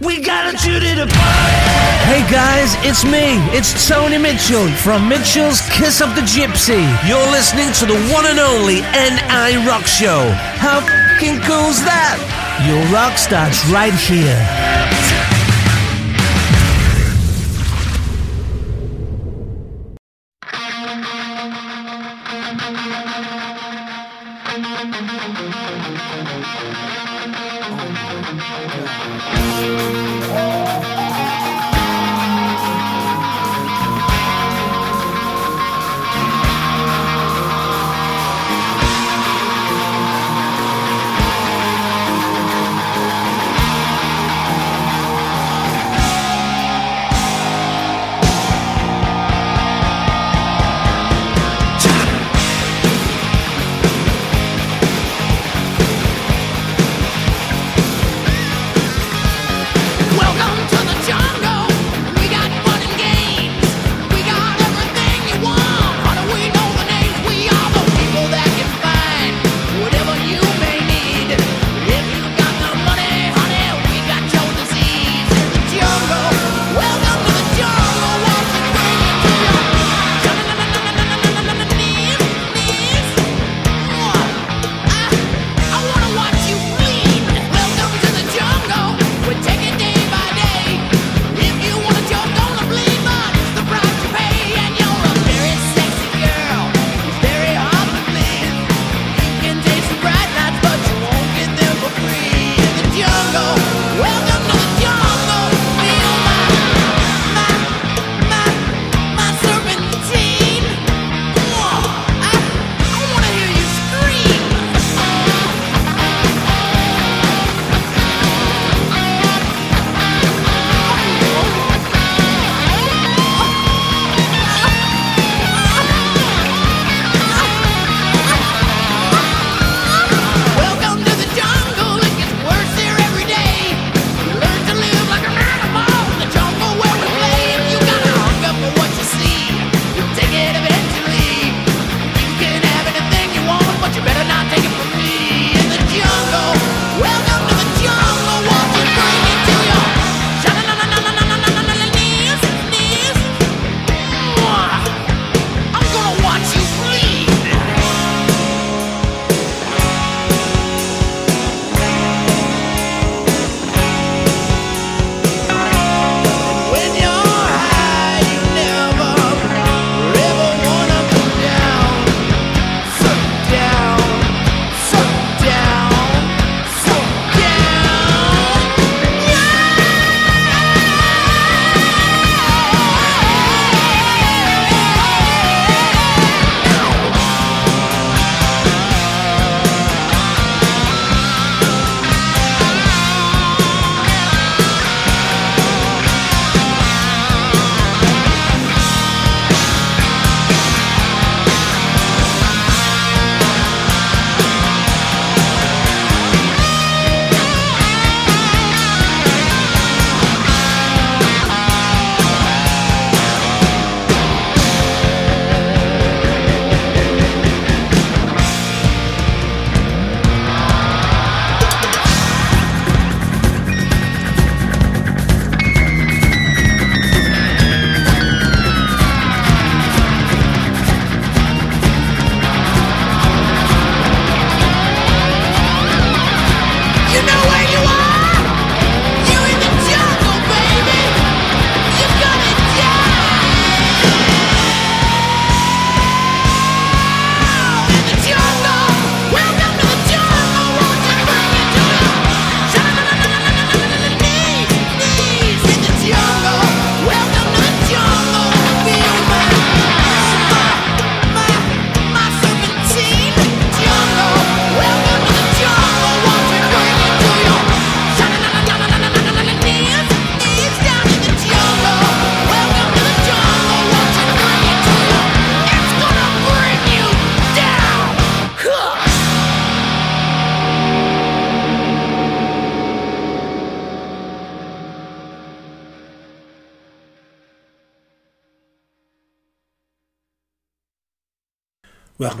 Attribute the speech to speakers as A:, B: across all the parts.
A: We gotta.
B: Hey guys, it's me. It's Tony Mitchell from Mitchell's Kiss of the Gypsy. You're listening to the one and only NI Rock Show. How fucking cool's that? Your rock starts right here.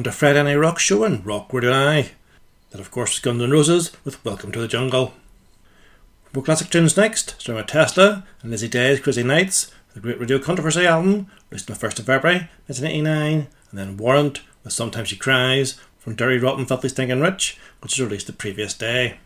C: Welcome to Fred NI Rock Show and Rock Word and I. That, of course, is Guns N' Roses with Welcome to the Jungle.
D: More classic tunes next, starting with Tesla and Lazy Days Crazy Nights, the Great Radio Controversy album, released on the 1st of February 1989, and then Warrant with Sometimes She Cries from Dirty Rotten Filthy Stinking Rich, which was released the previous day.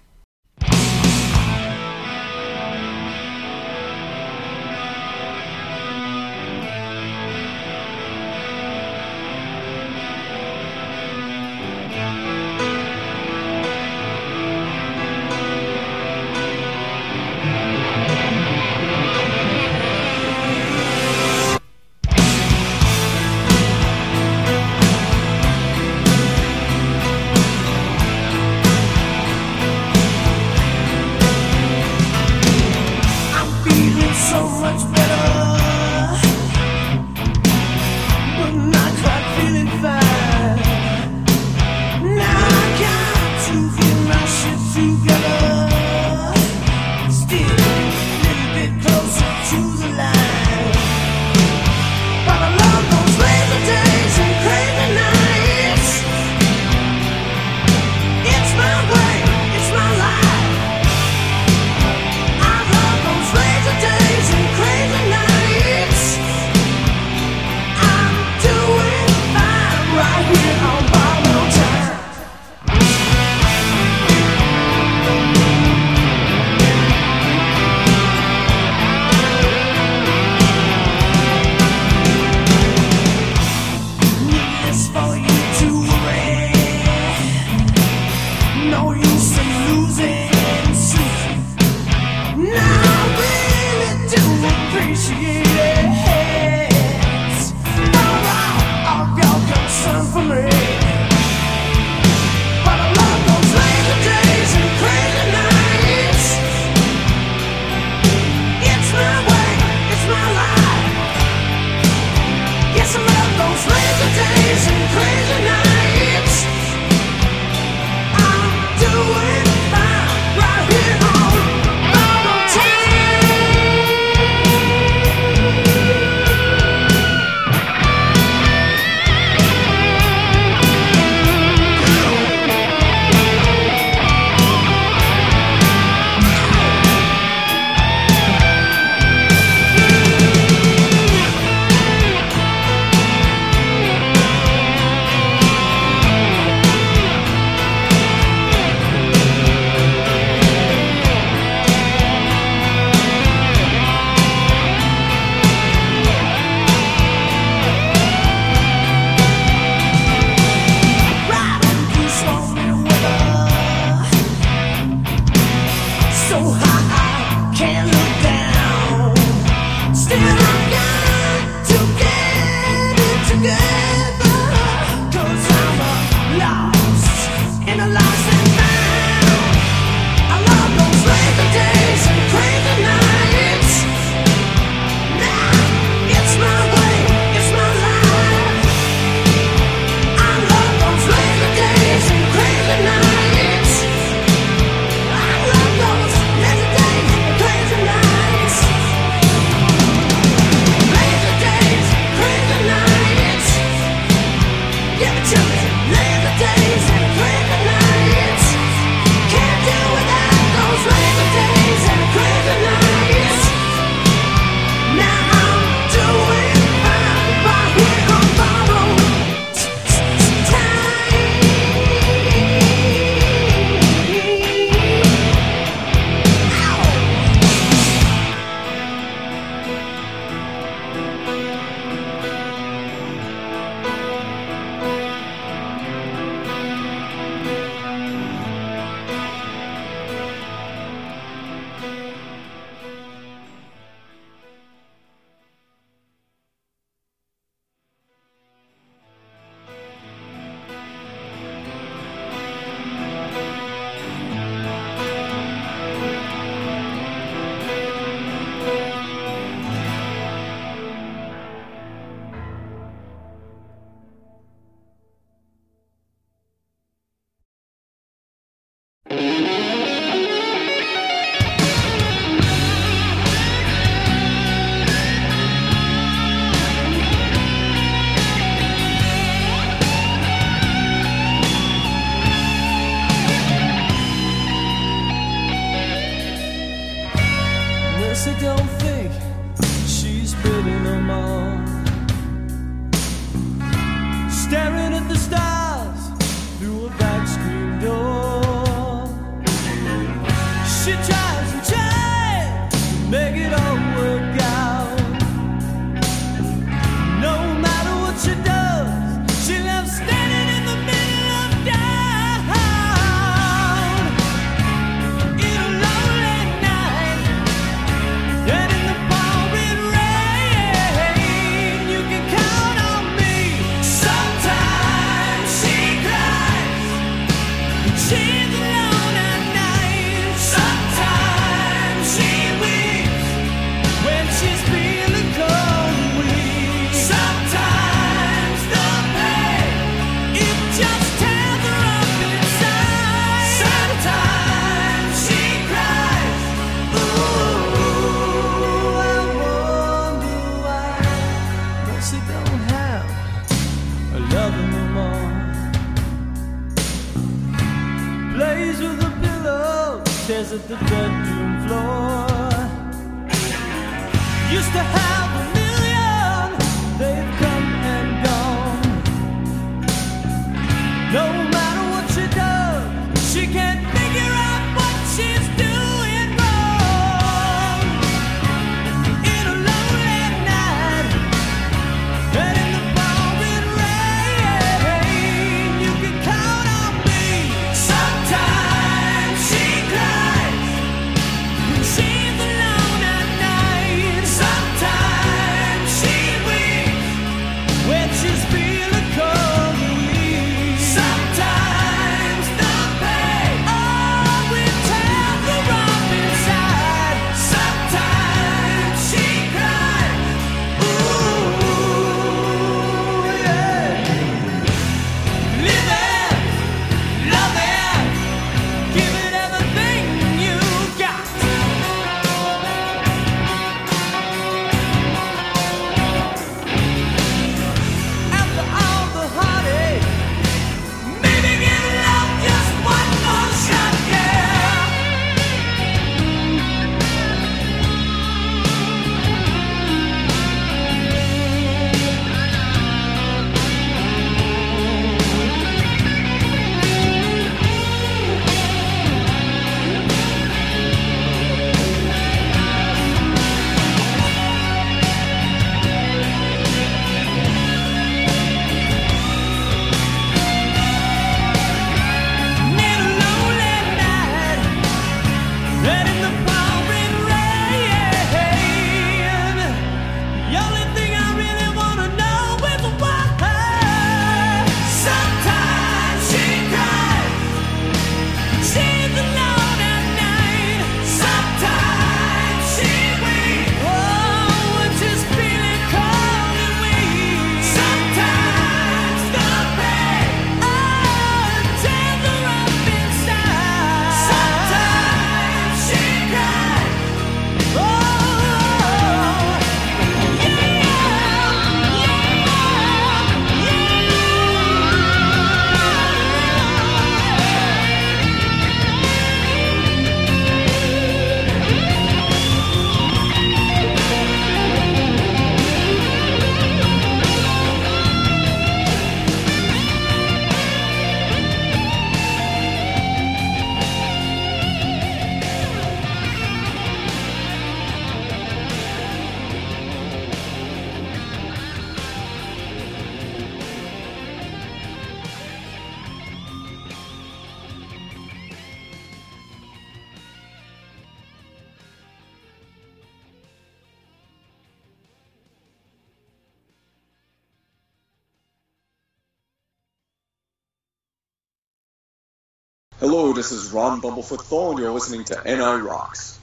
E: Ron Bumblefoot Thal. You're listening to NI Rocks.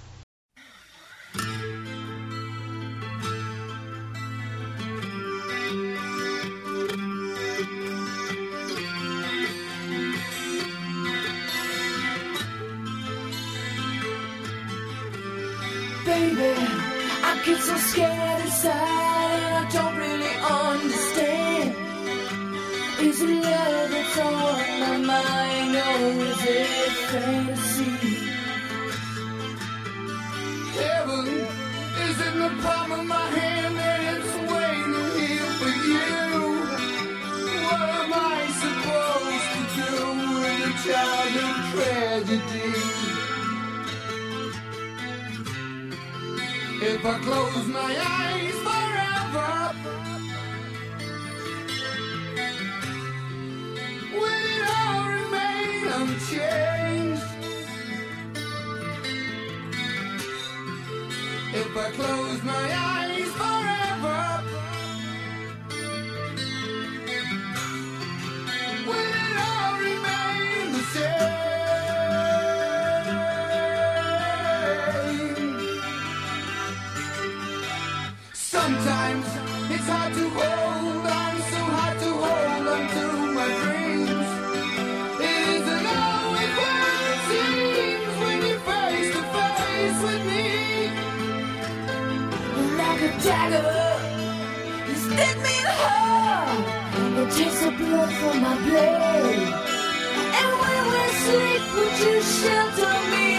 F: Sometimes it's hard to hold on, so hard to hold on to my dreams. It isn't always what it seems when you're face to face with me.
E: like a dagger. You stick me in the heart. It takes the blood from my blade. And when we sleep, would you shelter me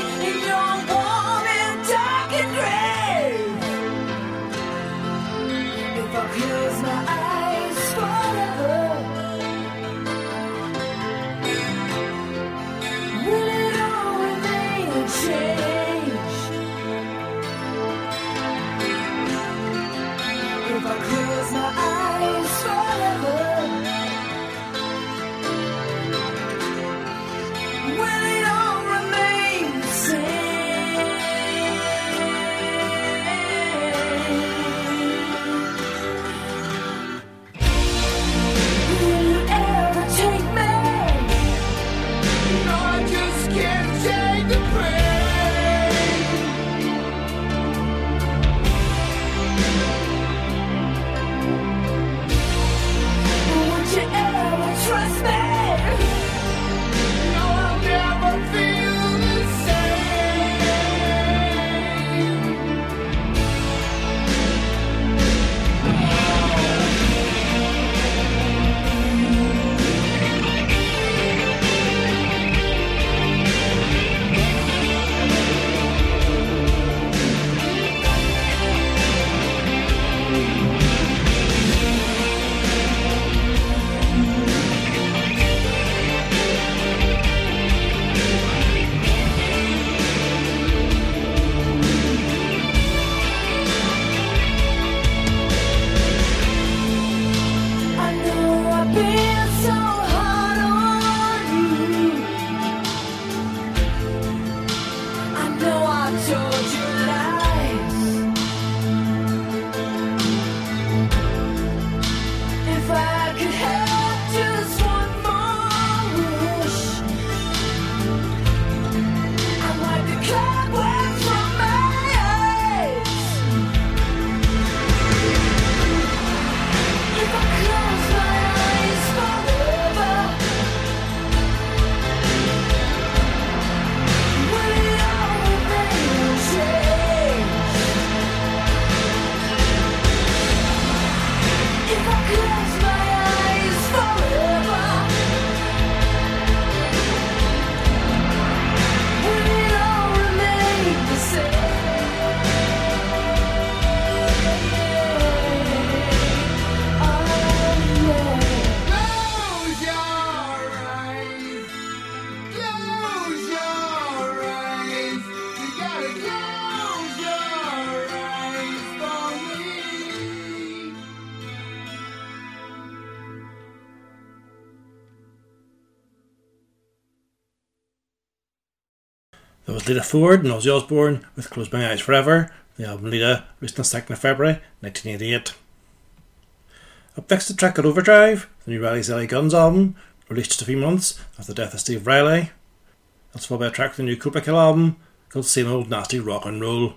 C: Lita Ford and Ozzy Osbourne with Close My Eyes Forever, the album Lita, released on 2nd of February 1988. Up next the track at Overdrive, the new Riley's LA Guns album, released just a few months after the death of Steve Riley. That's followed by a track from the new Cobra Kill album called Same Old Nasty Rock and Roll.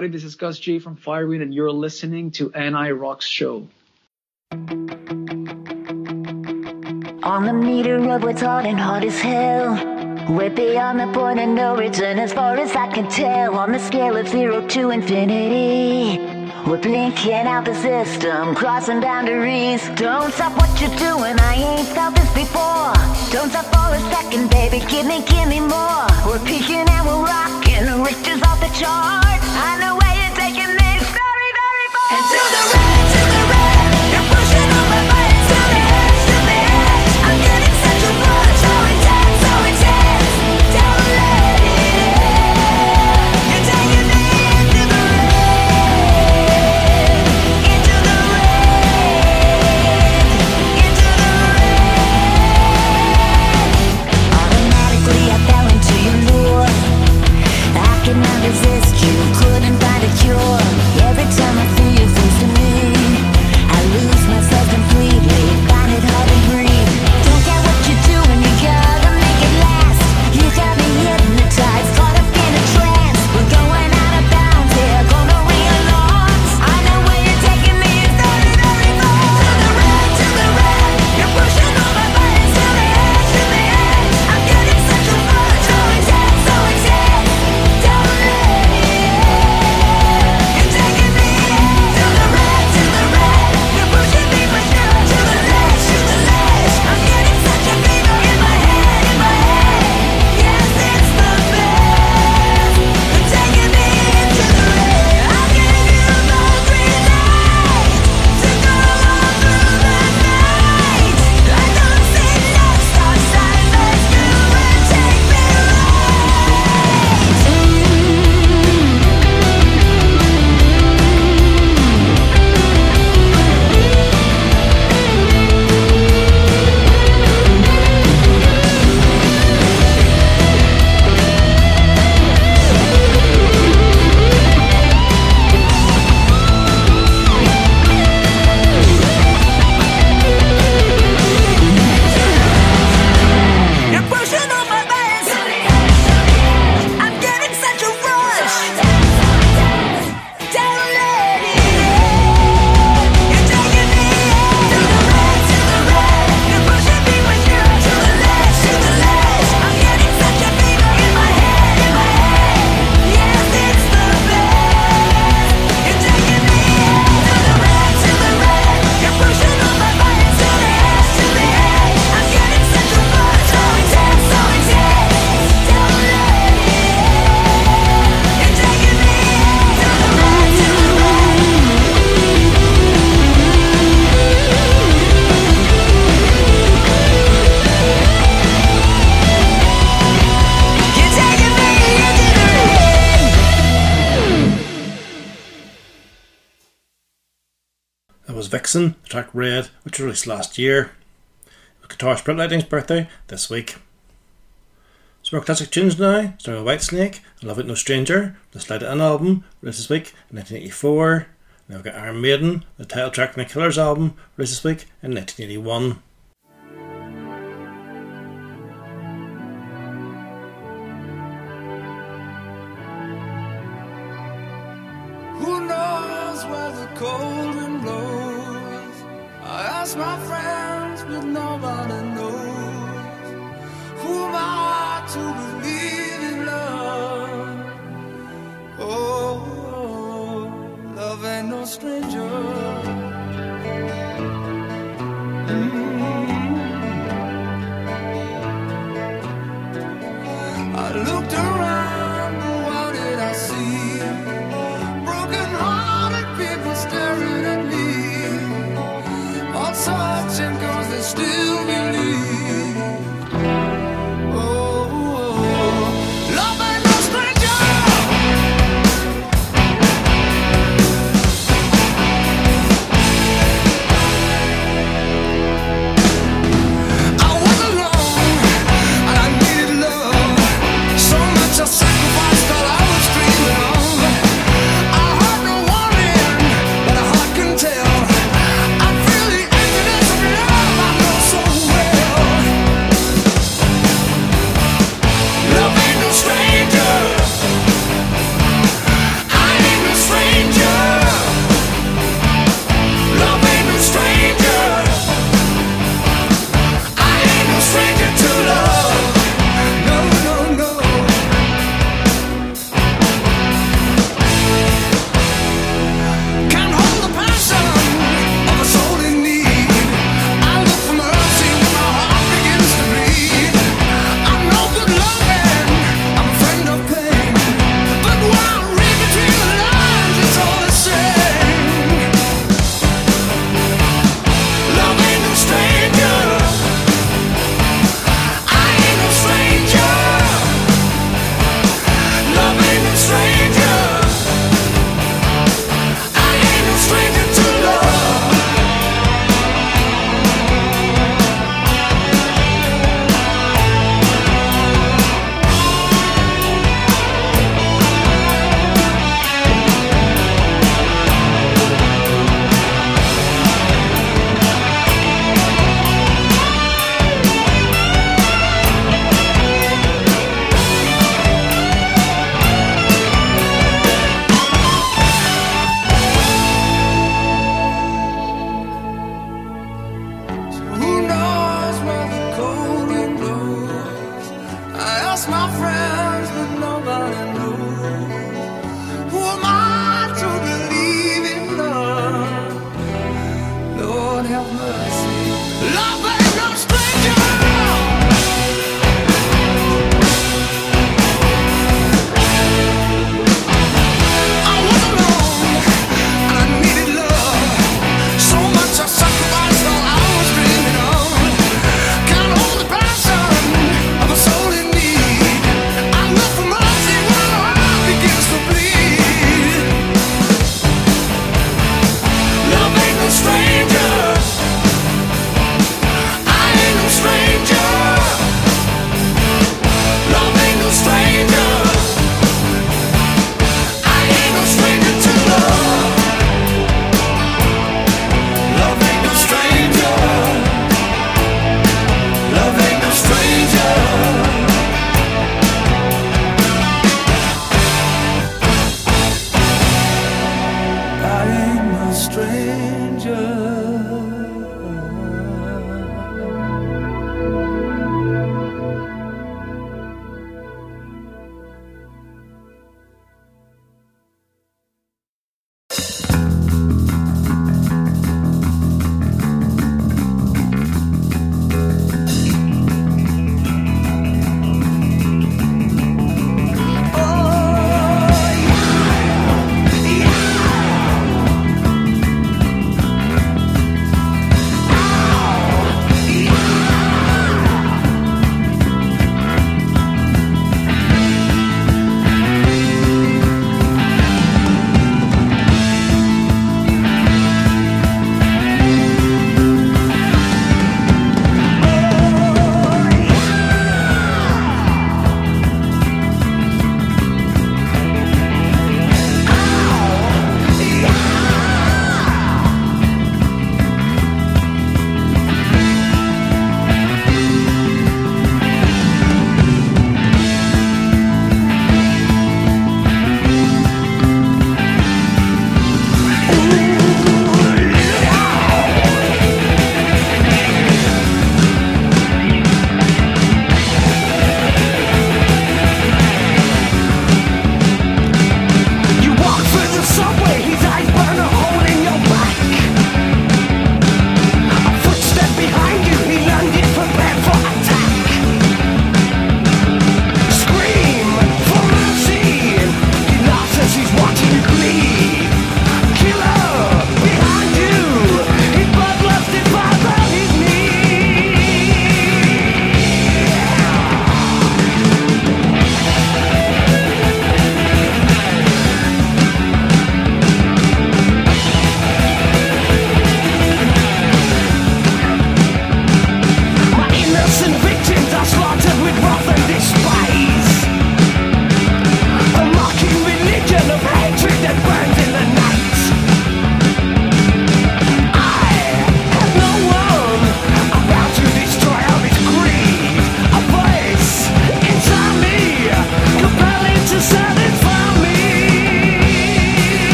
G: everybody. This is Gus G from Firewind, and you're listening to NI Rocks Show.
B: On the meter of what's hot and hot as hell. We're beyond the point of no return as far as I can tell. On the scale of zero to infinity. We're blinking out the system, crossing boundaries. Don't stop what you're doing, I ain't felt this before. Don't stop for a second, baby, give me, give me more. We're peaking and we're rocking, Richter's off the chart. I know. Into the rain. Red,
C: which was released last year. Guitar Sprint Lighting's birthday this week. So our classic tunes now, starting with Whitesnake, I Love Ain't No Stranger, the Slide It In album, released this week in 1984. Now we've got Iron Maiden, the title track from the Killers album, released this week in 1981.
F: Who knows where the cold miss my friends, but nobody knows who I to believe in love. Oh, love ain't no stranger. Mm-hmm. I looked around. still believe.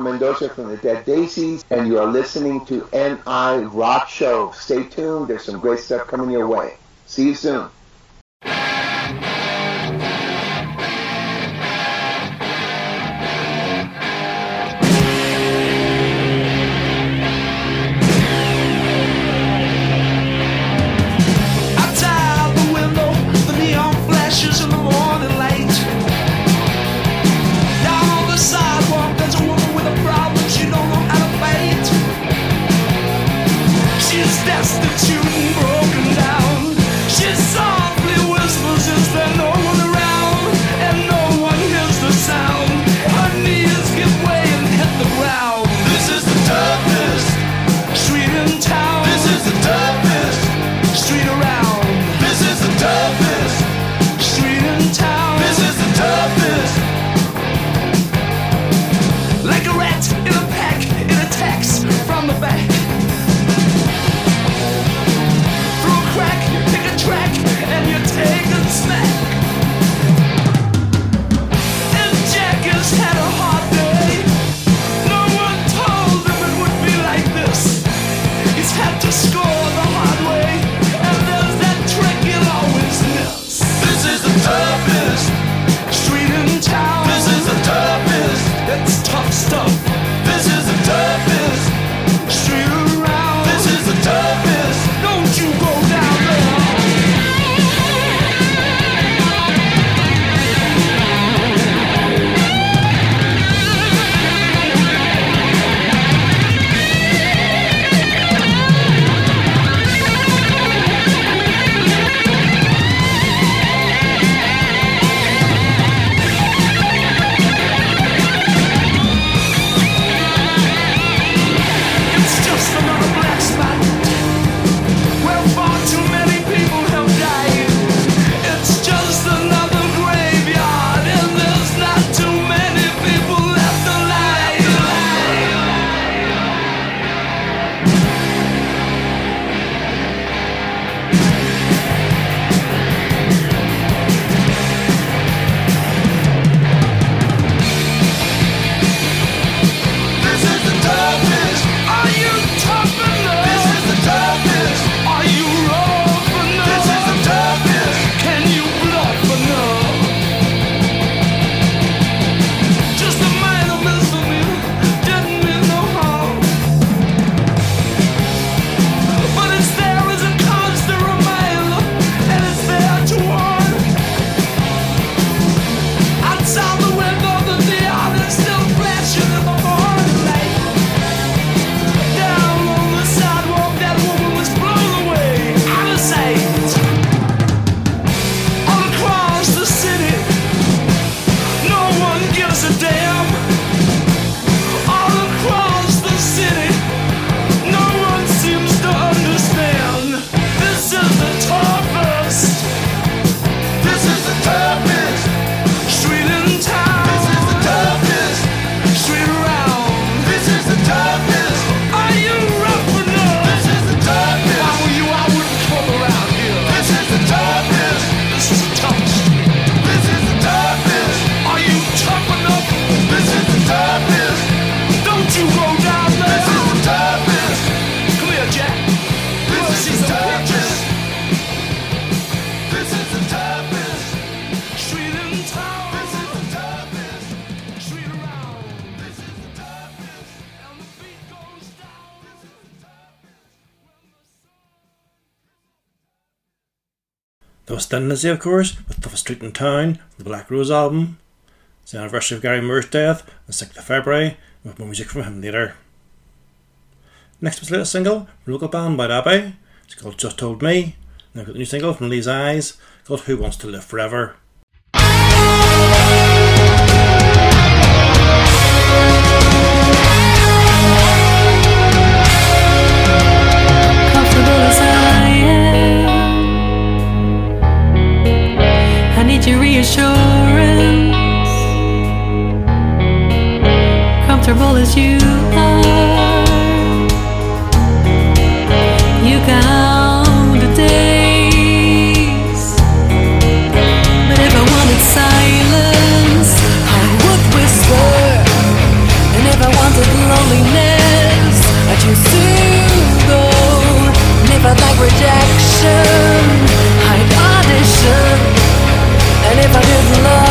F: Mendoza from the Dead Daisies, and you are listening to NI Rock Show. Stay tuned. There's some great stuff coming your way. See you soon.
H: Astondancy, of
C: course, with Toughest Street in Town, the Black Rose album. It's the anniversary of Gary Moore's death, the 6th of February, with more music from him later. Next was a little single from local band White Abbey. It's called Just Told Me. And I've got the new single from Lee's Eyes called Who Wants to Live Forever.
E: Reassurance. Comfortable as you are, you count the days. But if I wanted silence, I would whisper. And if I wanted loneliness, I'd choose to go. And if I'd like rejection, I'd audition. And if I didn't love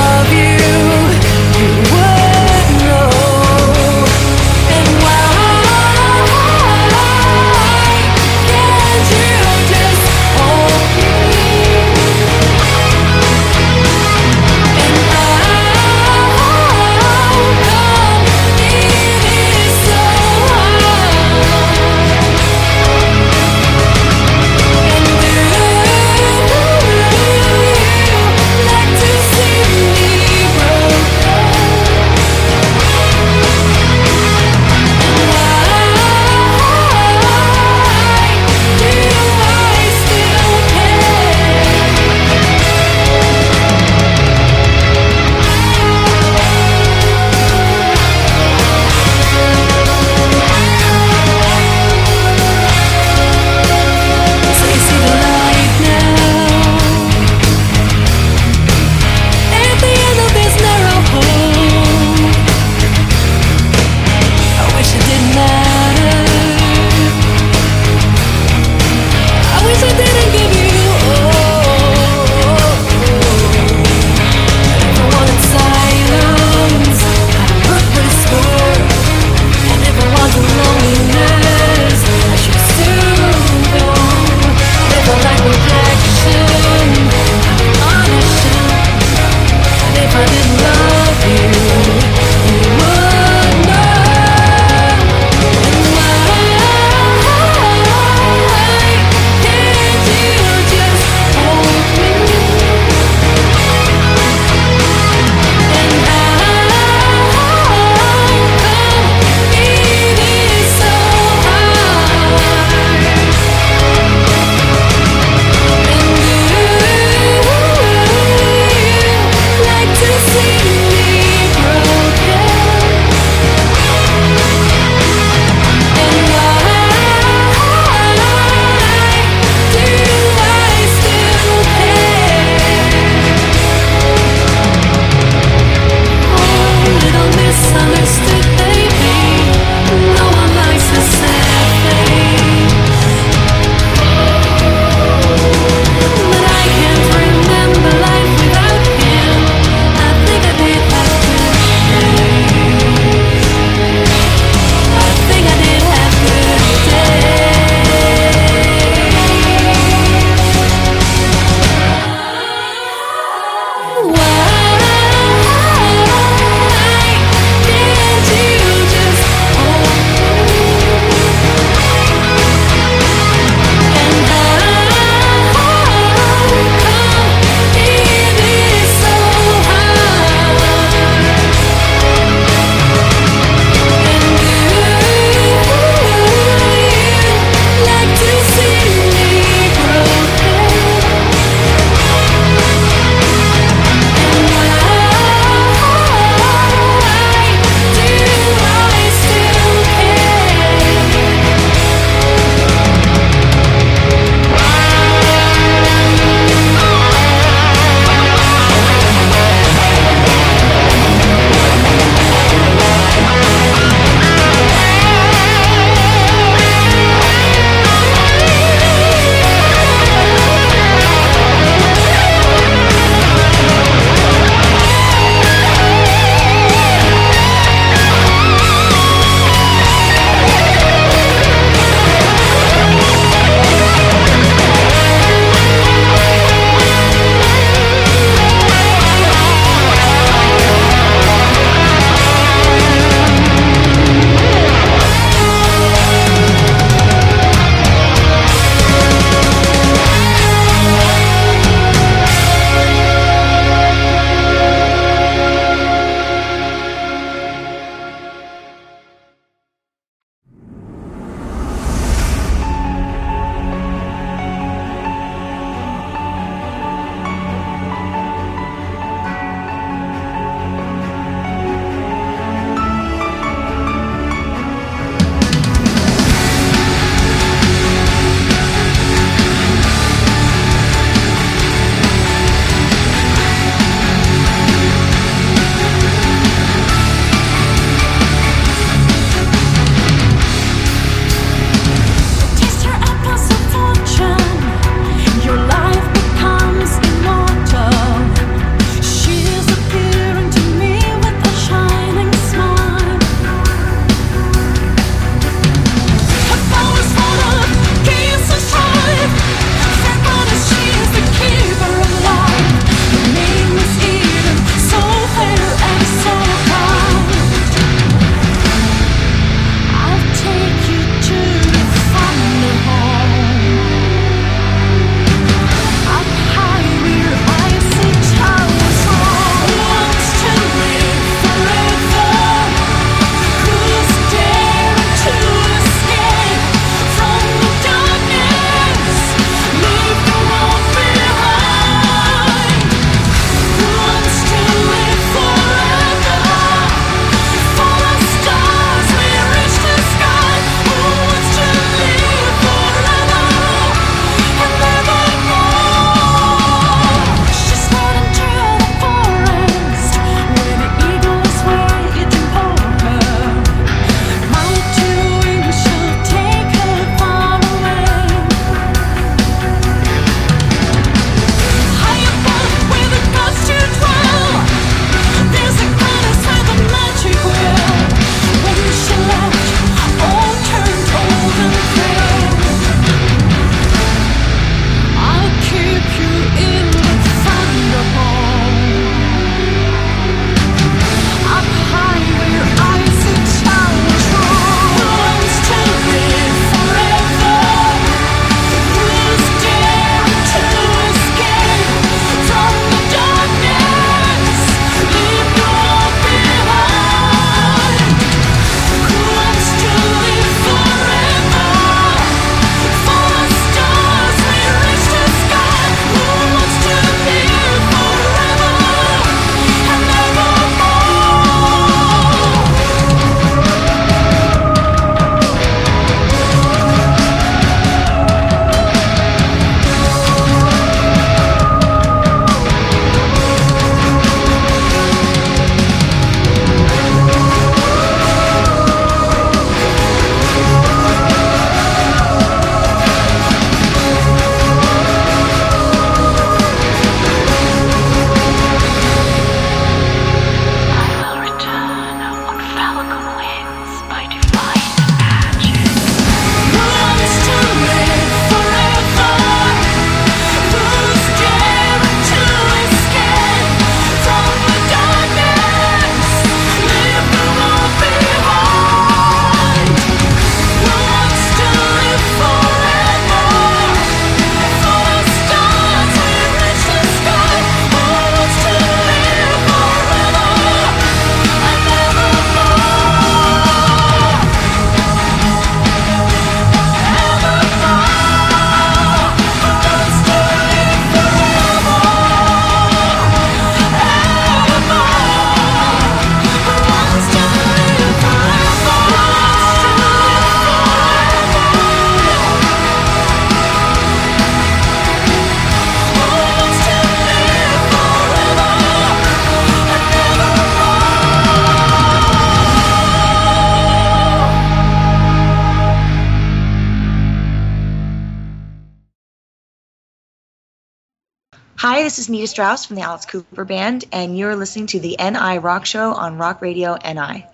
E: is Nita Strauss from the Alice Cooper Band, and you're listening to the NI Rock Show on Rock Radio NI.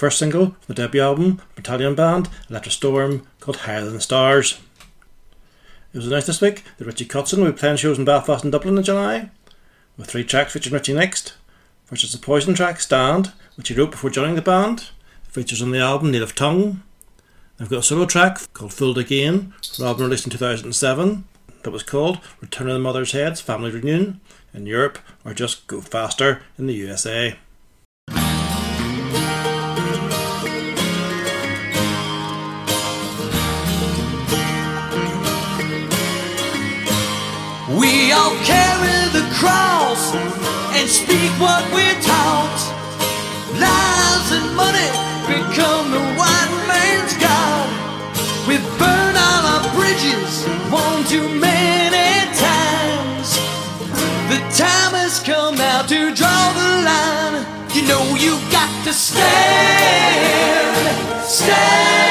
C: First single from the debut album, Battalion Band, Electra Storm, called Higher Than the Stars. It was announced this week that Richie Kotzen will be playing shows in Belfast and Dublin in July, with three tracks featuring Richie next. First is the Poison track, Stand, which he wrote before joining the band. It features on the album Native Tongue. I've got a solo track called Fooled Again, from album released in 2007, that was called Return of the Mother's Heads Family Reunion in Europe, or just Go Faster in the USA.
F: We all carry the cross and speak what we're taught. Lies and money become the white man's God. We burn all our bridges one too many times. The time has come now to draw the line. You know you got to stand, stand.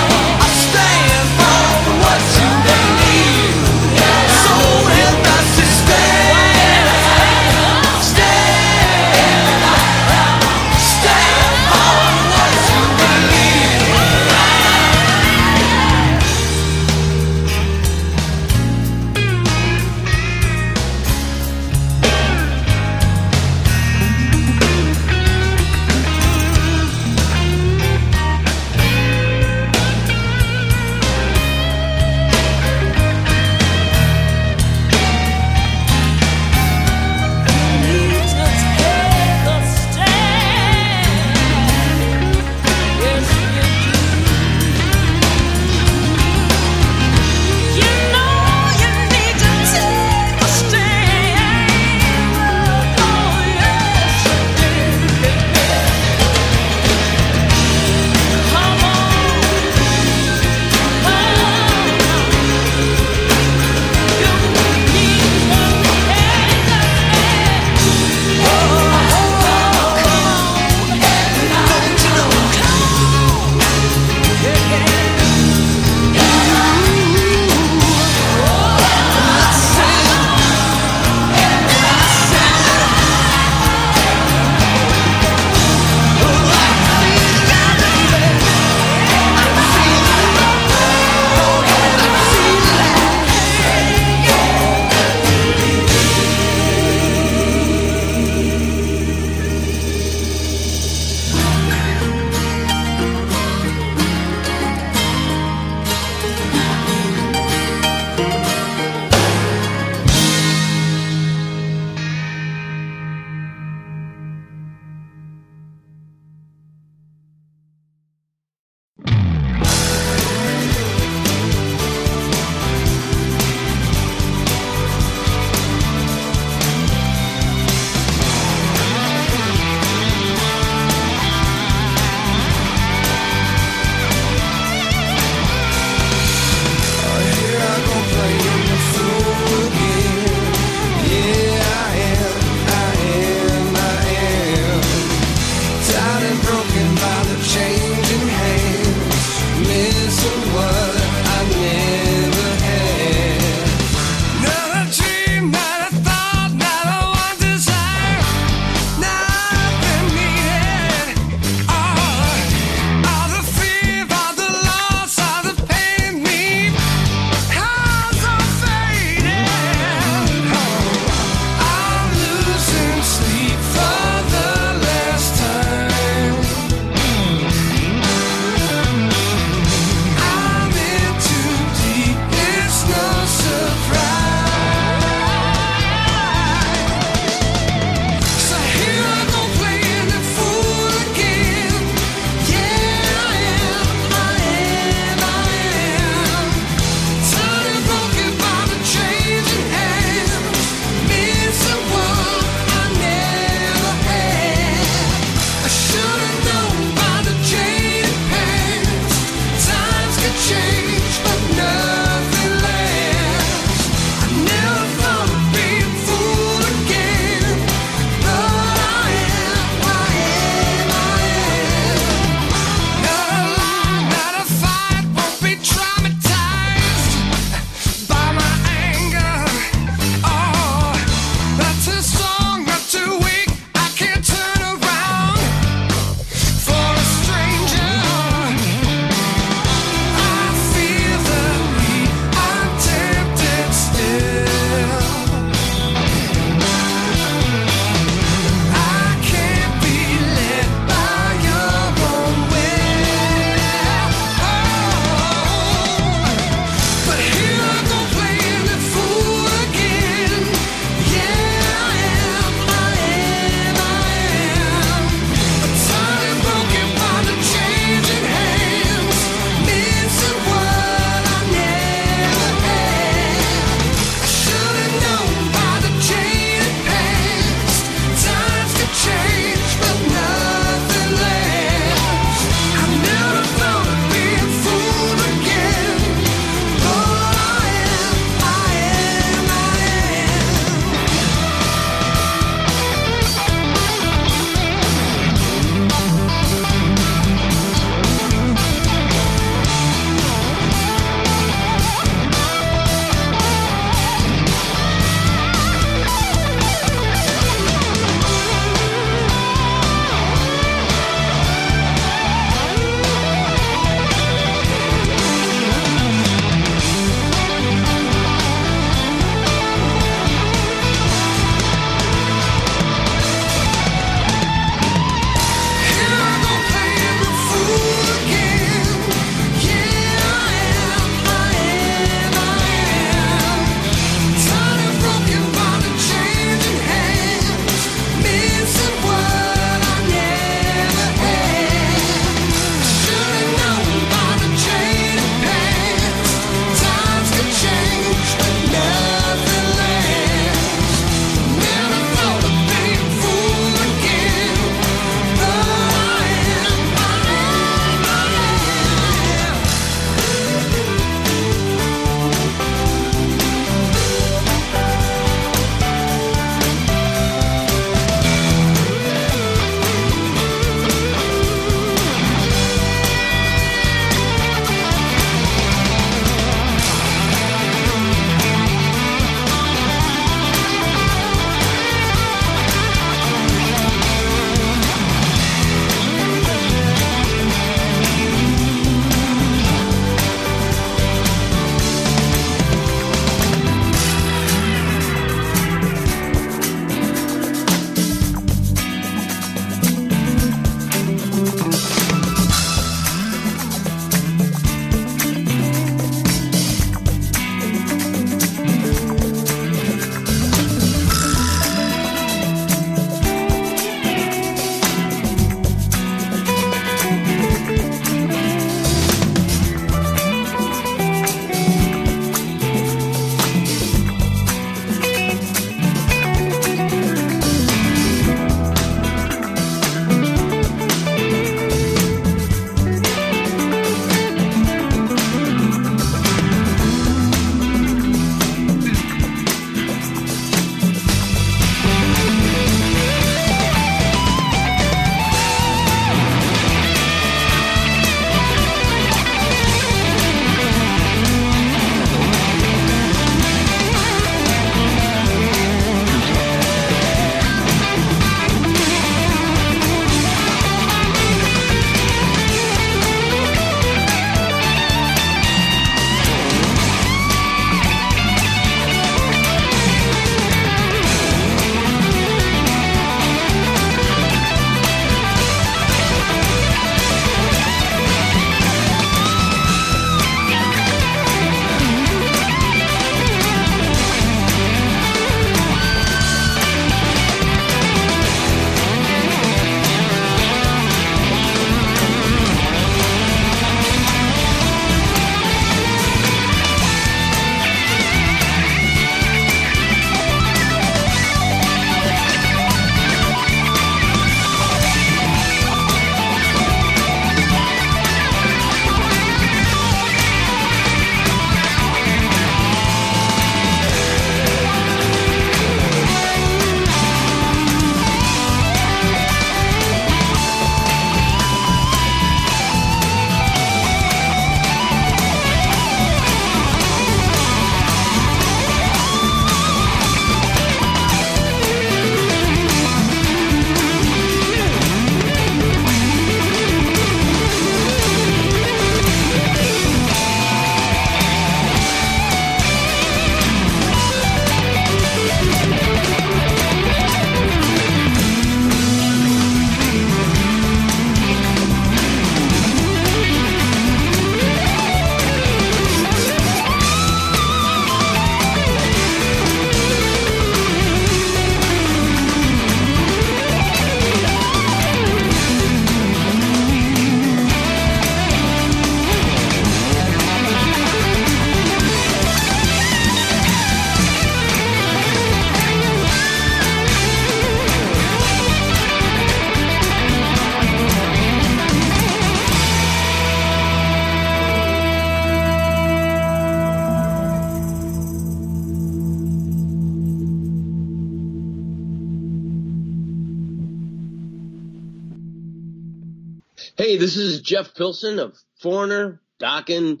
I: This is Jeff Pilson of Foreigner, Dokken,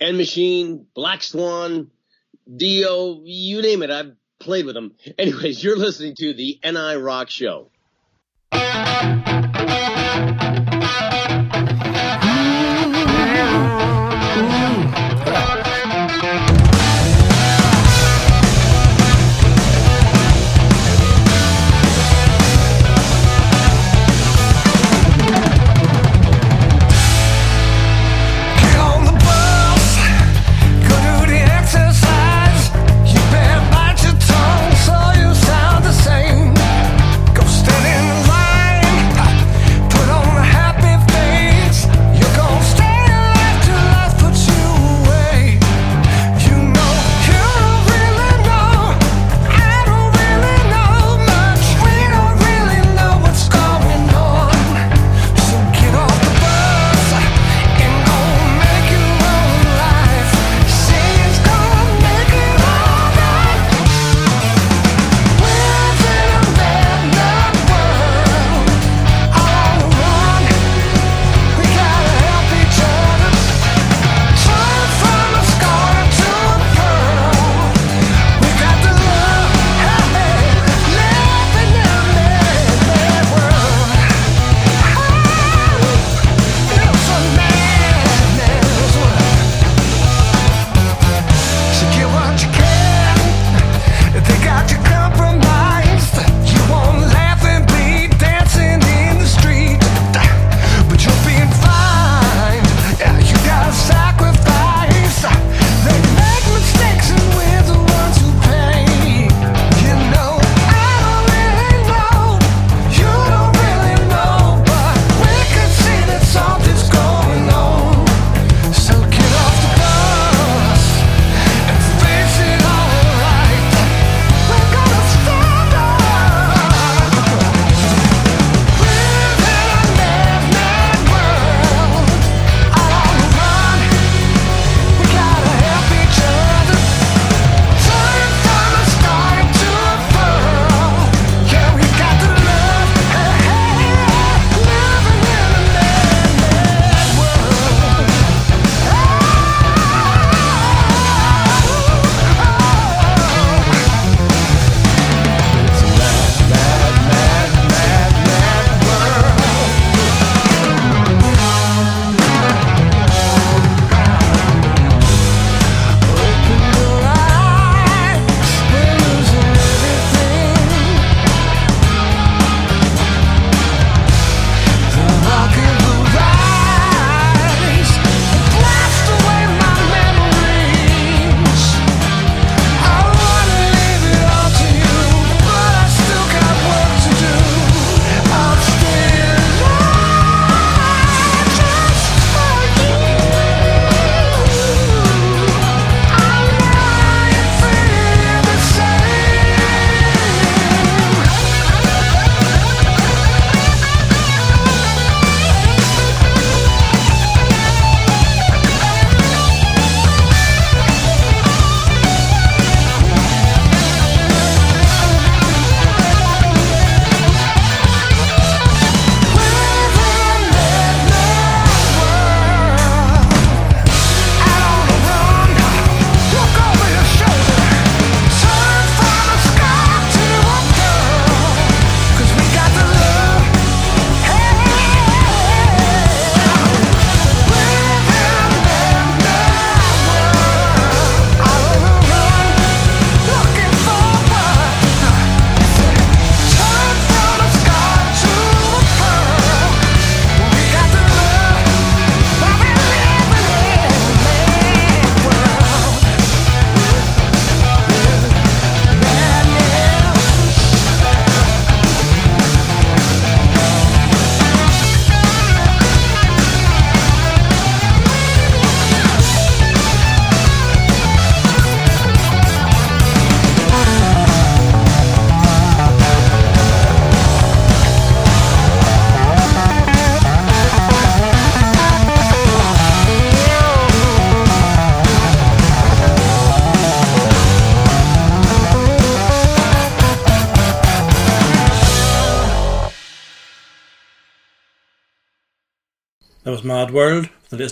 I: End Machine, Black Swan, Dio, you name it. I've played with them. Anyways, you're listening to the NI Rock Show.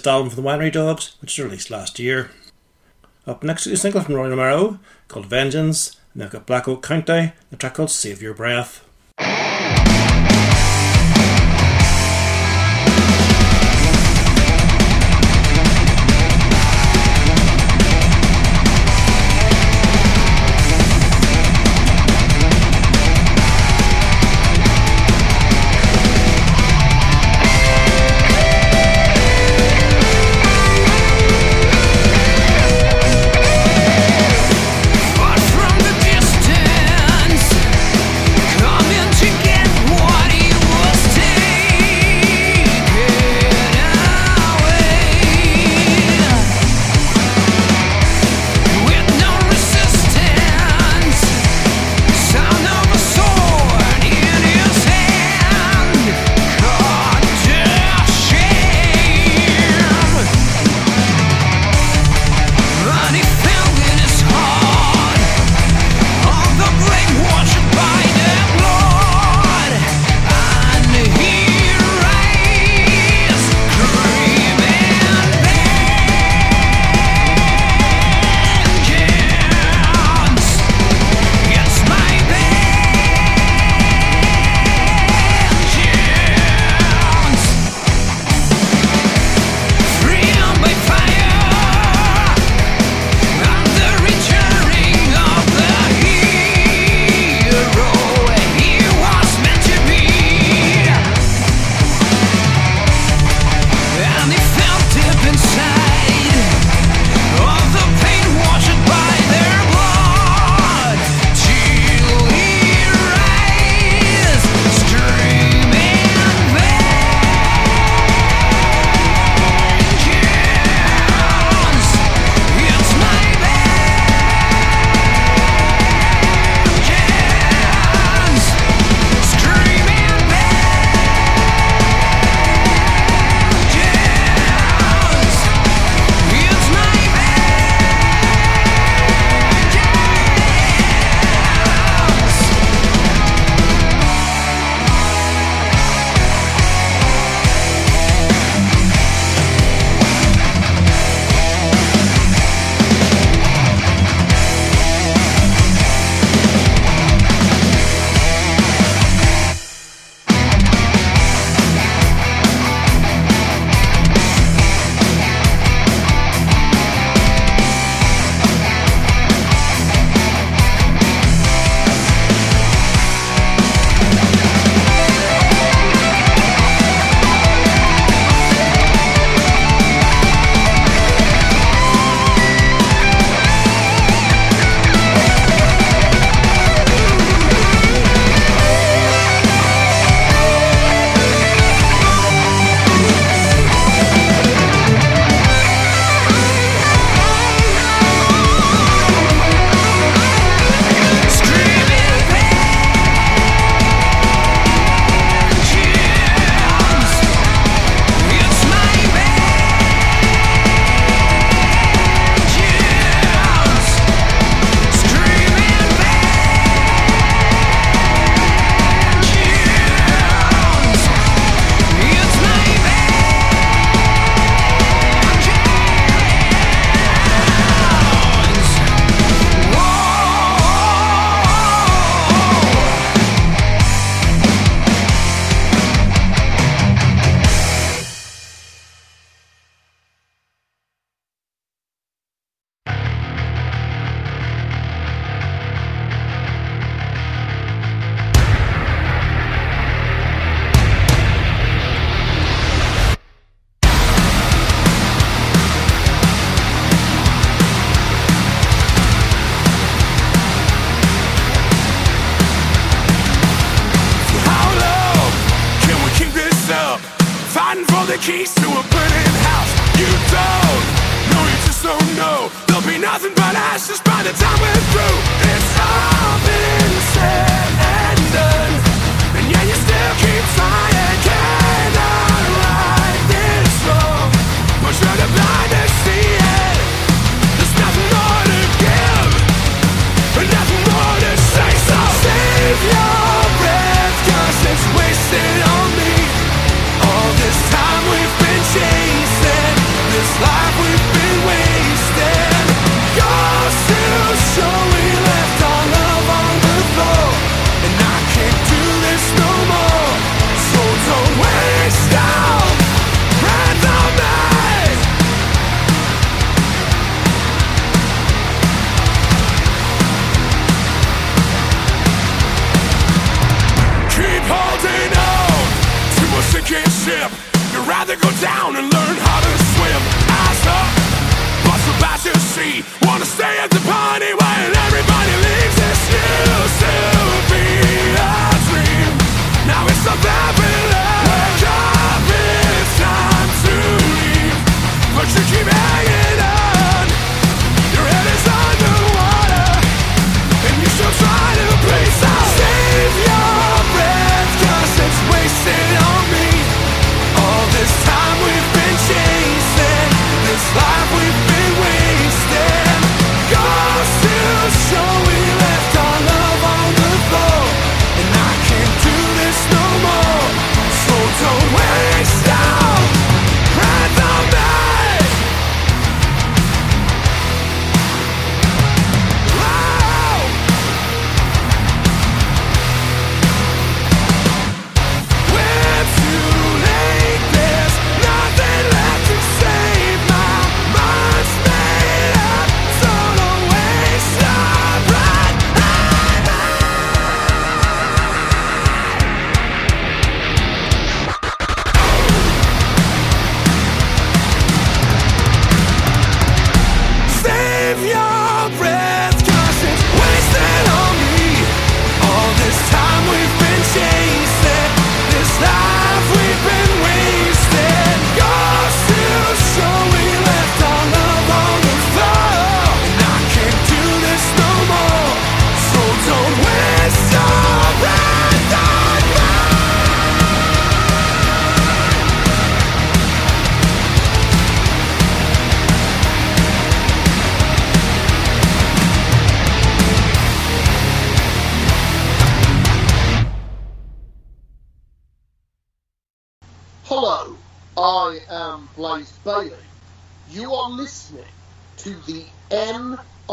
F: album from the Winery Dogs, which was released last year. Up next is a single from Roy Romero called Vengeance, and they've got Black Oak County, the track called Save Your Breath.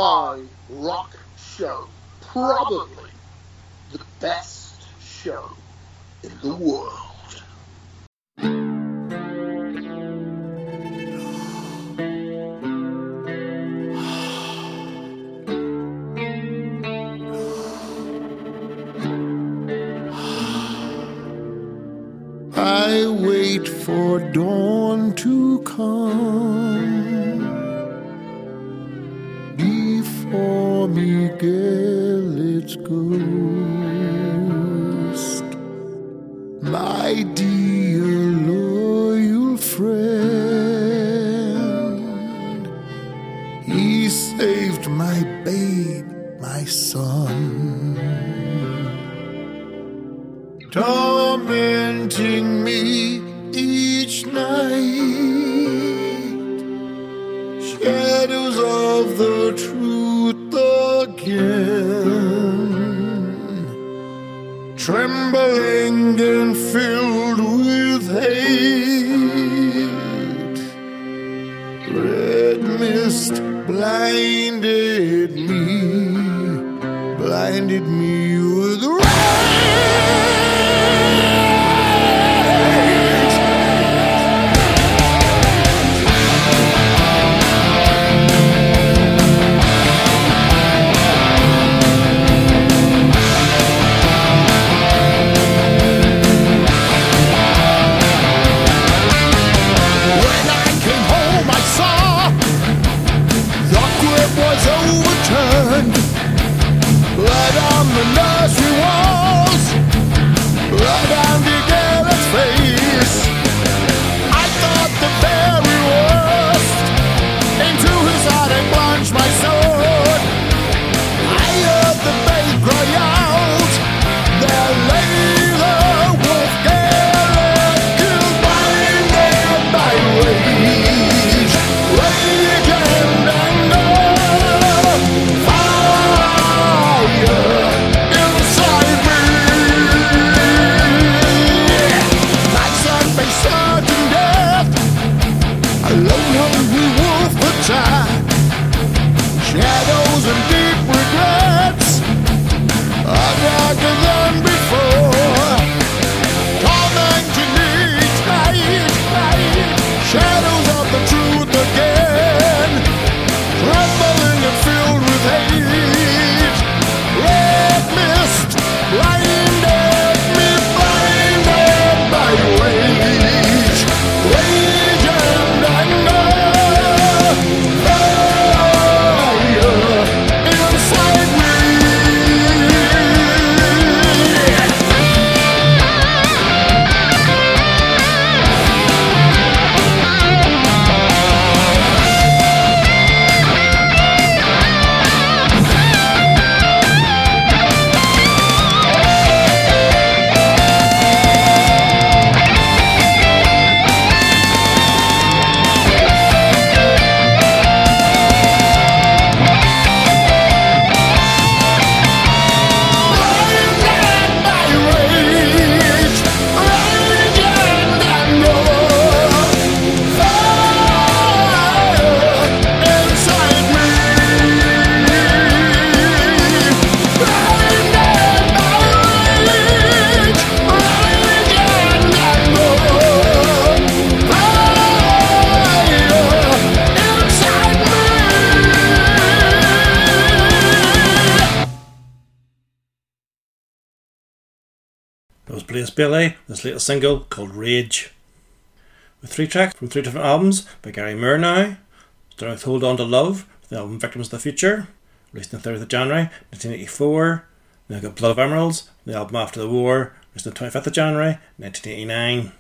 J: my
K: rock show, probably the best show in the world.
L: I wait for dawn to come Miguel, it's ghost. My dear.
C: Blaze this latest single called Rage. With three tracks from three different albums by Gary now, starting with Hold On to Love, the album Victims of the Future, released on the 30th of January 1984. Then I got Blood of Emeralds, the album After the War, released on the 25th of January 1989.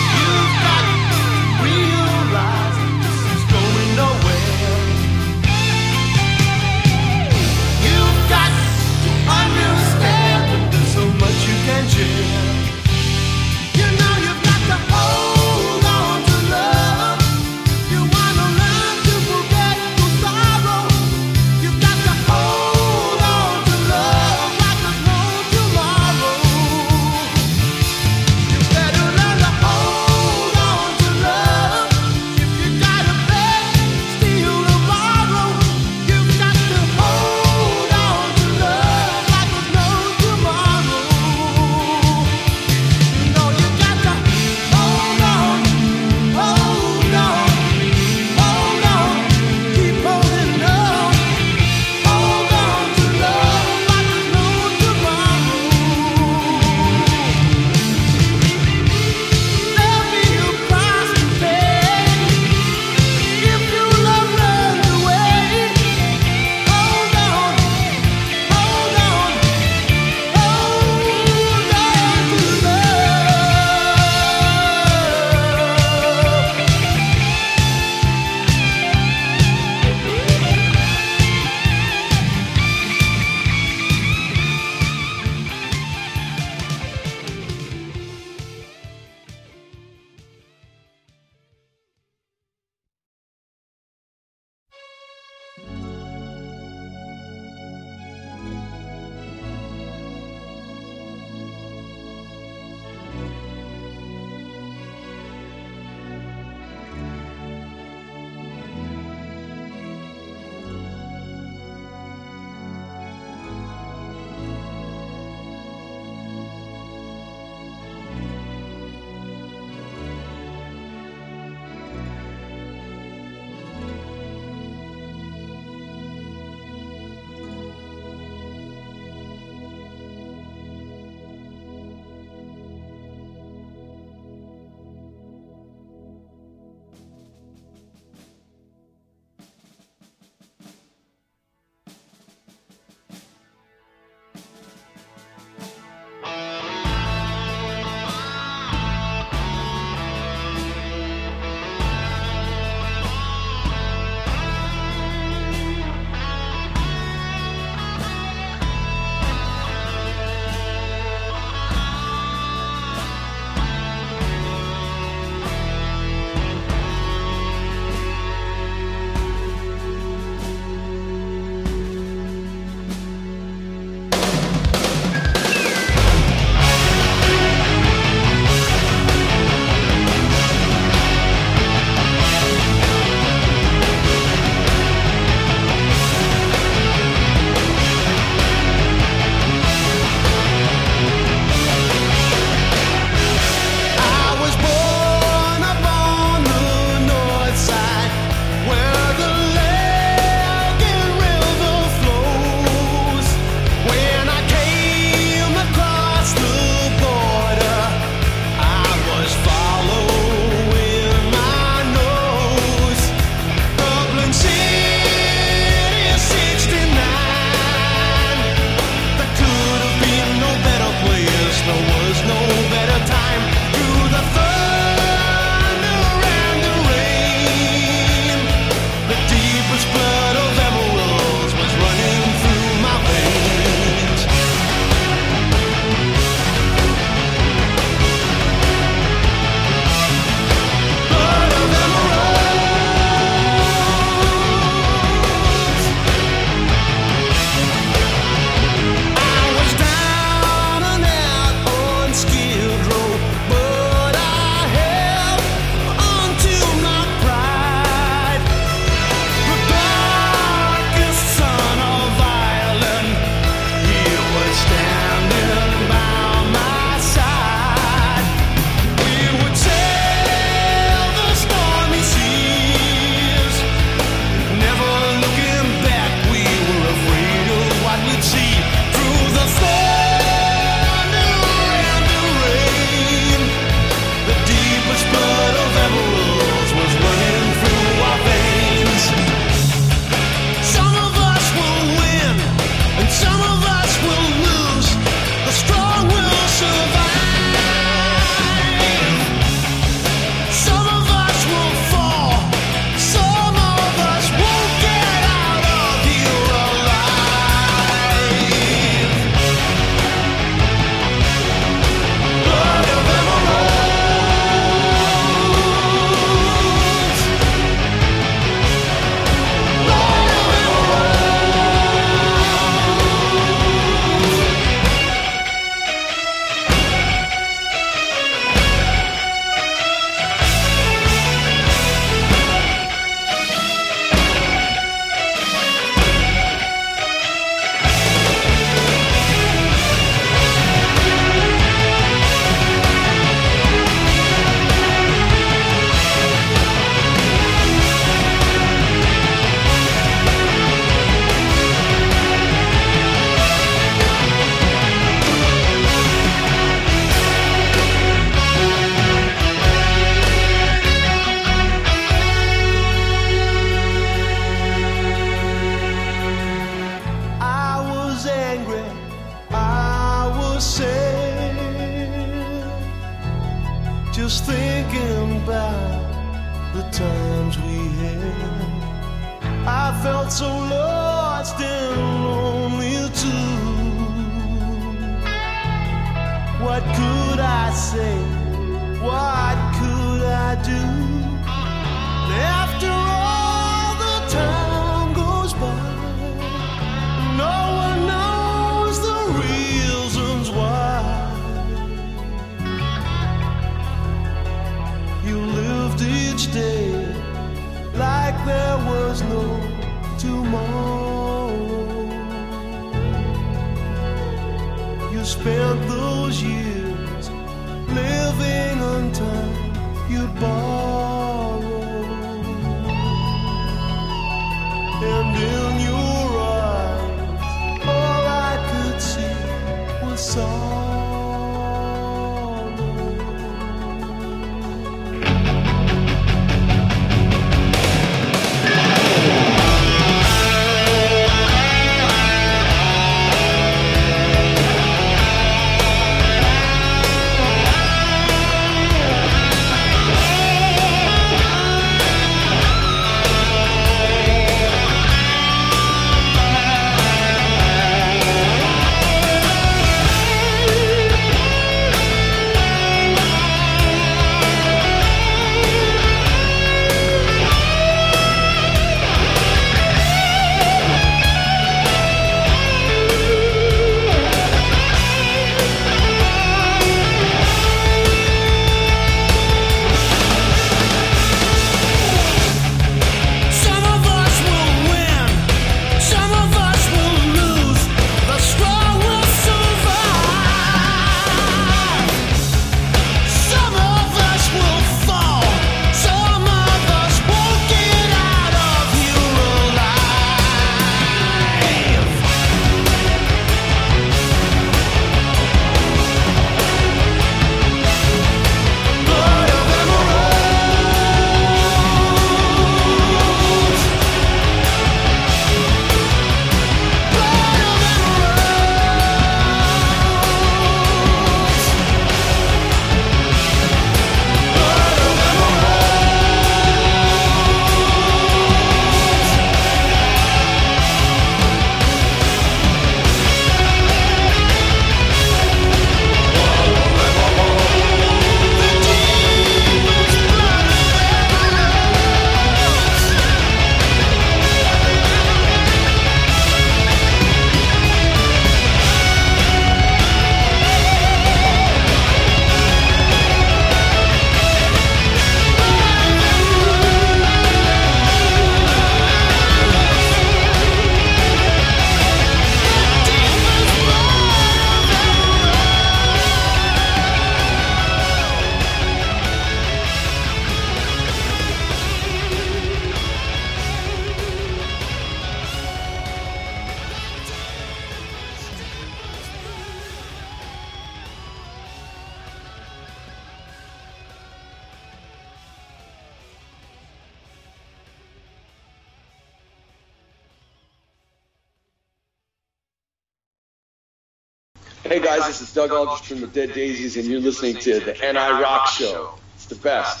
M: Dead Daisies, and you're listening to the NI Rock Show. It's the best.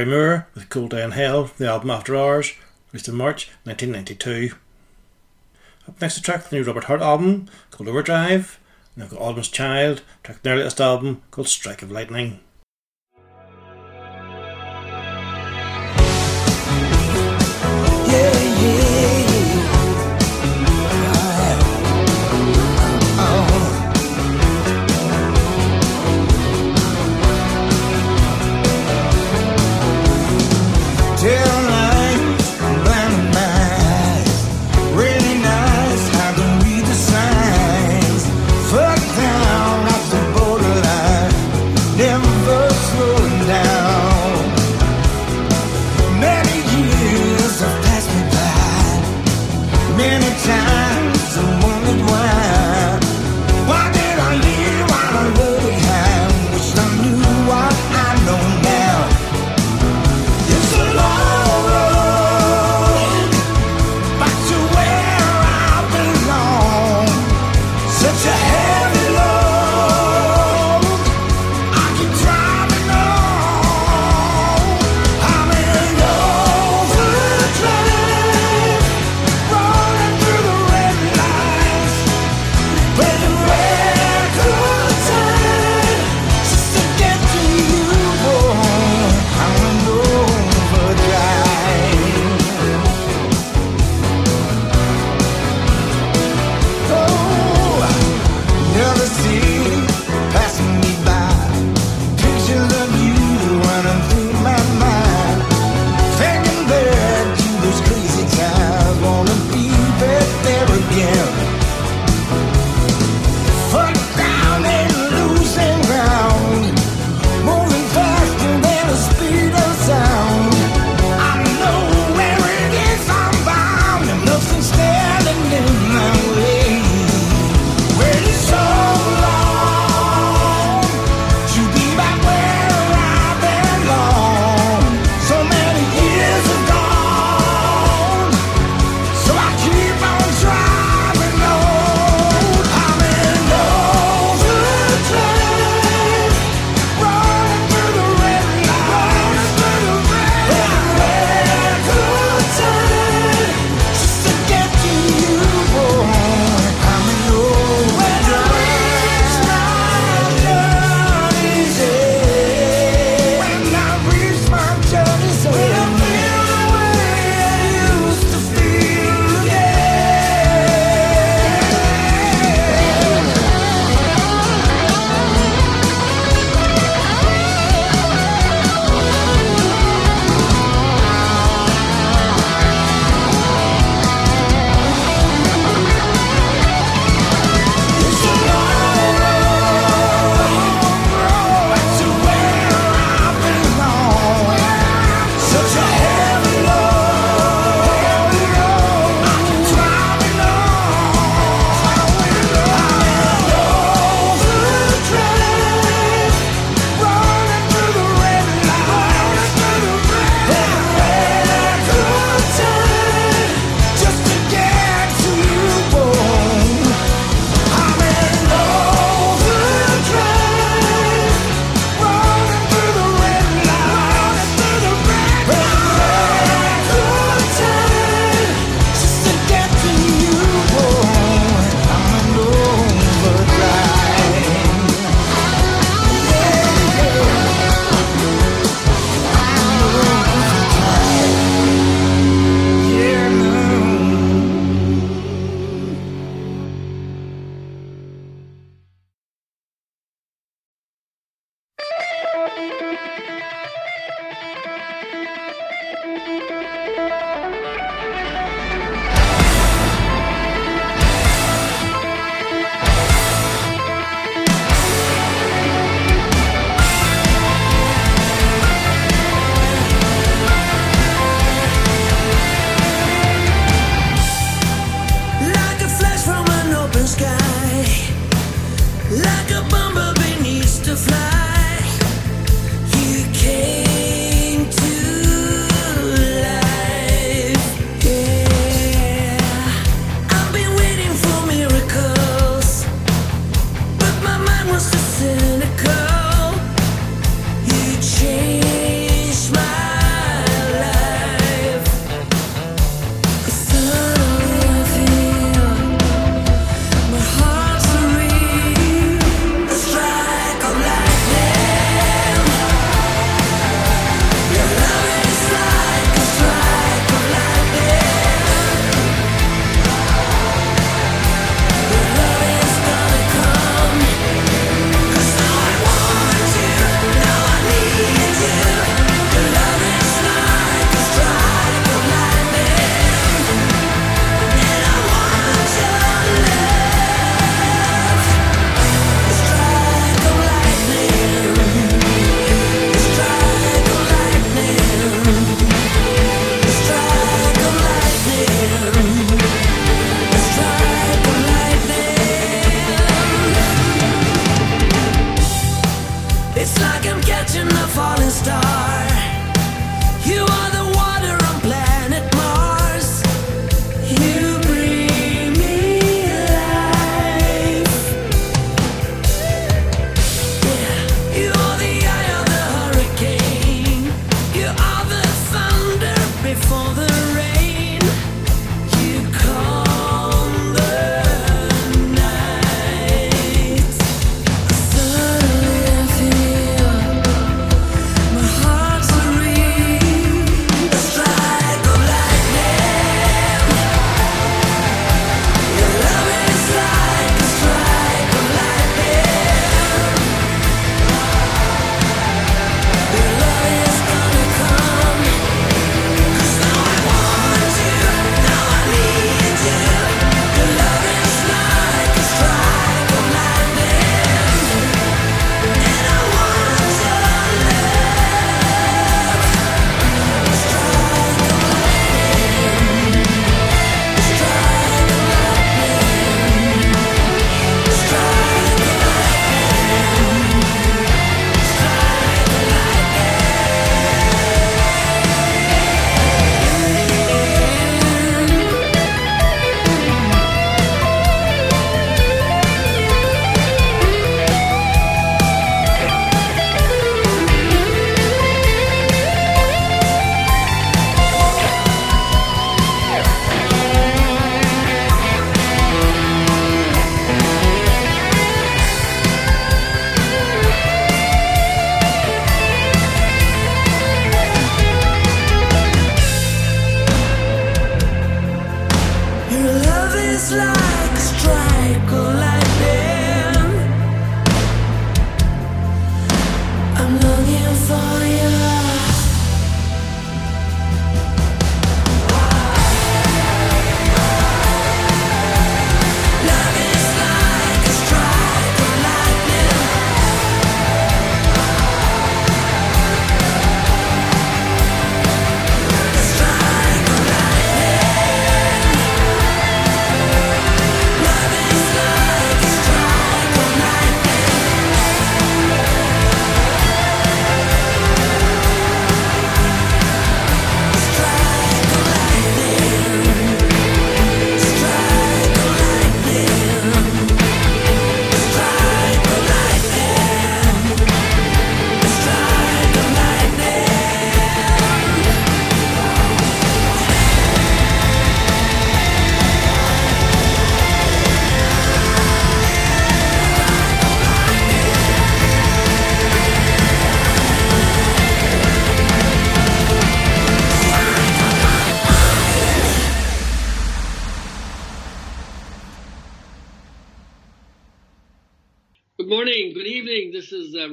F: Gary Moore with Cold Day in Hell, the album After Hours, released in March 1992. Up next, a track the new Robert Hart album called Overdrive, and I've got Alden's Child, track the their latest album called Strike of Lightning.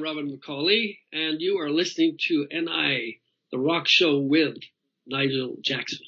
E: Robin McAuley, and you are listening to NI, the rock show with Nigel Jackson.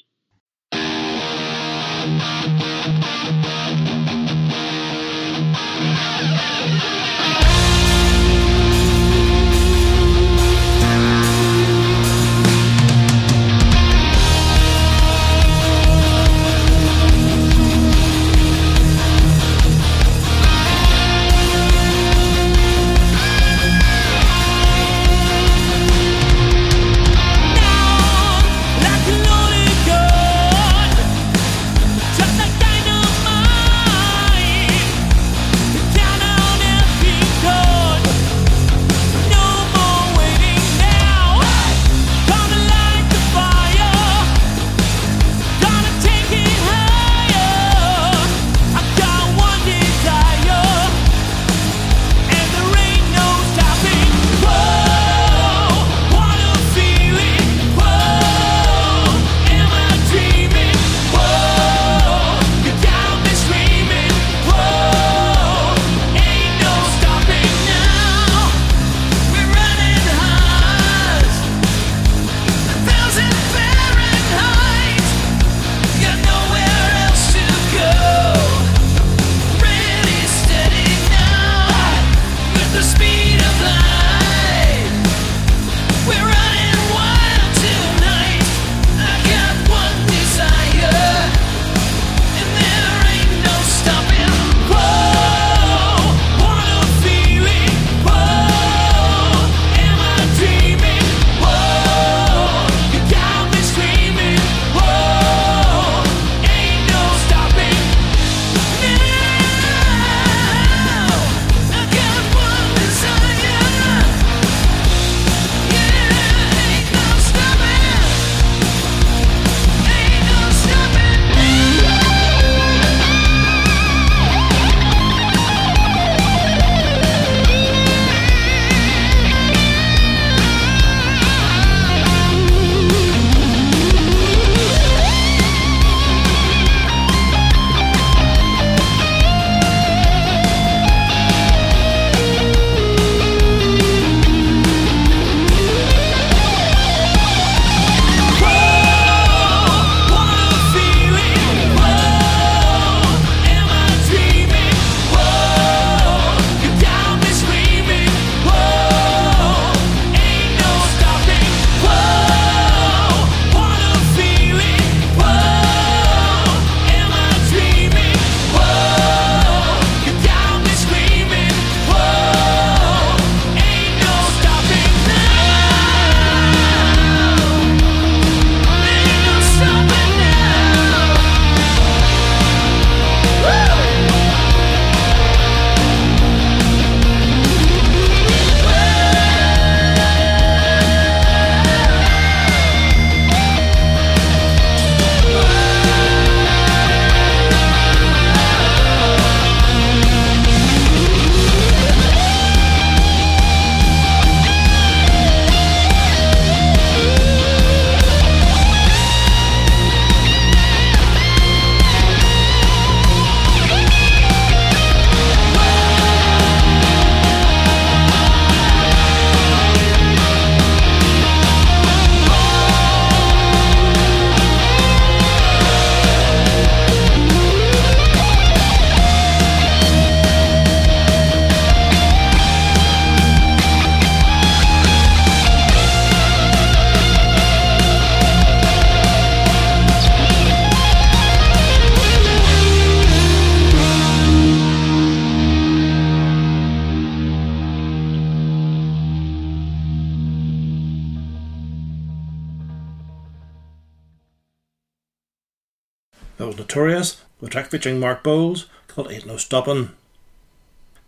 C: Track featuring Mark Boals called Ain't No Stoppin'.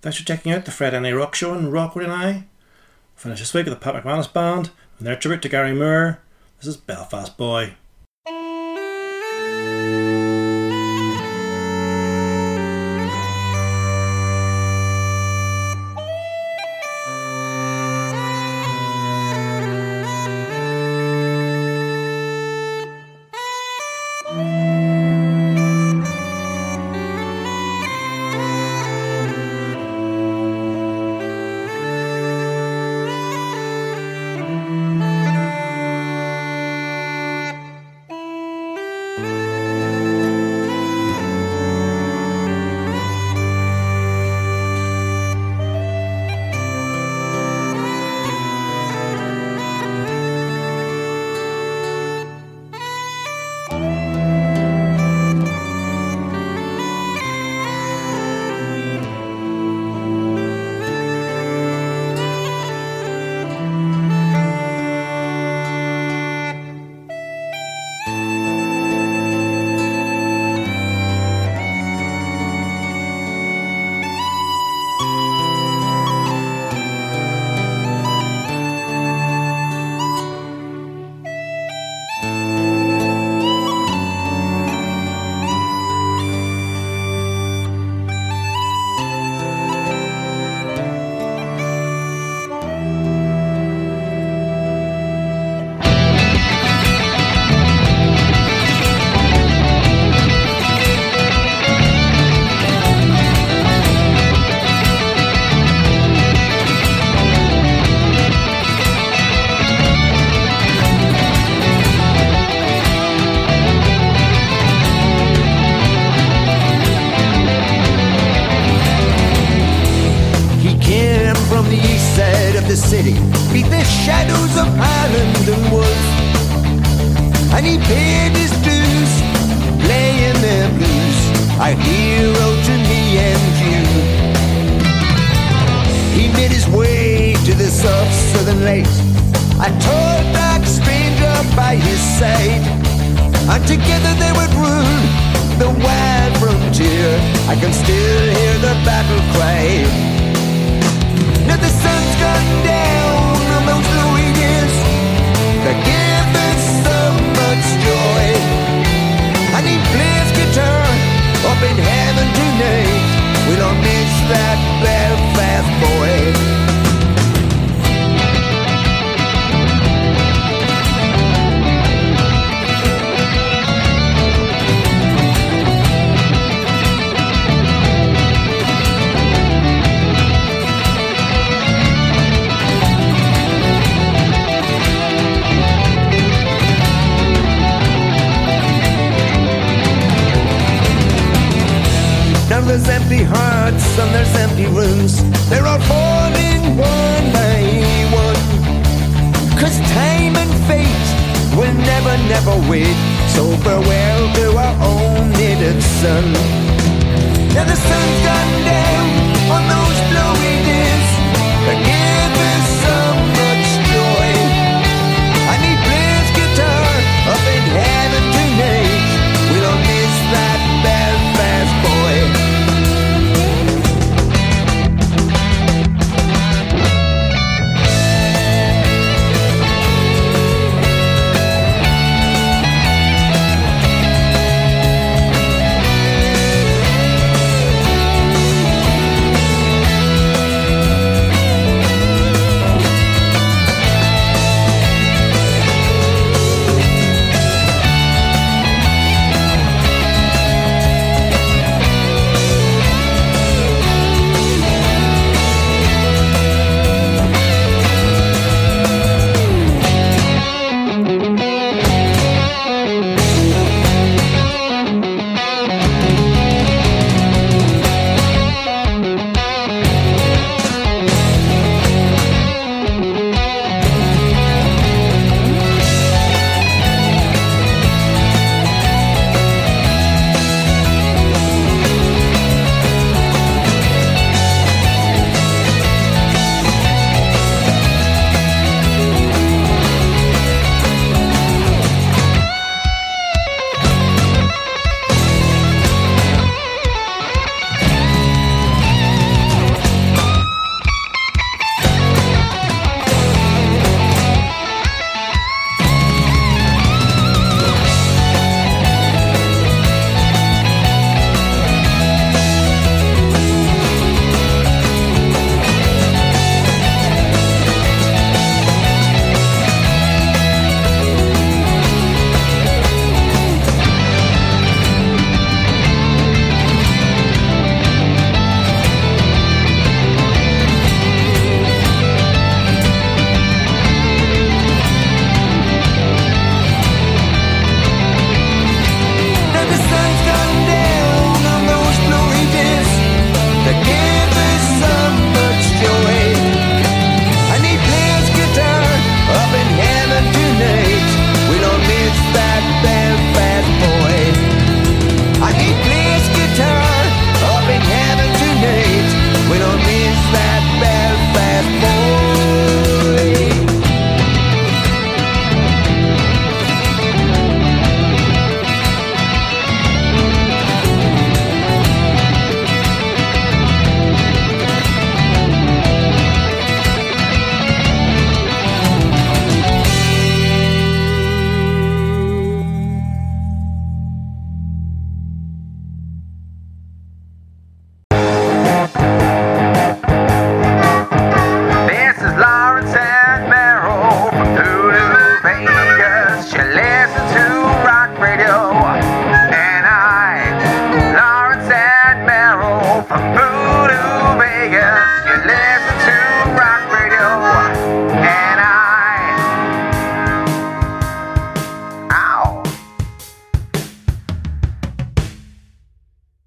C: Thanks for checking out the Friday NI Rock Show on Rockwood and I. Finish this week with the Pat McManus Band and their tribute to Gary Moore. This is Belfast Boy.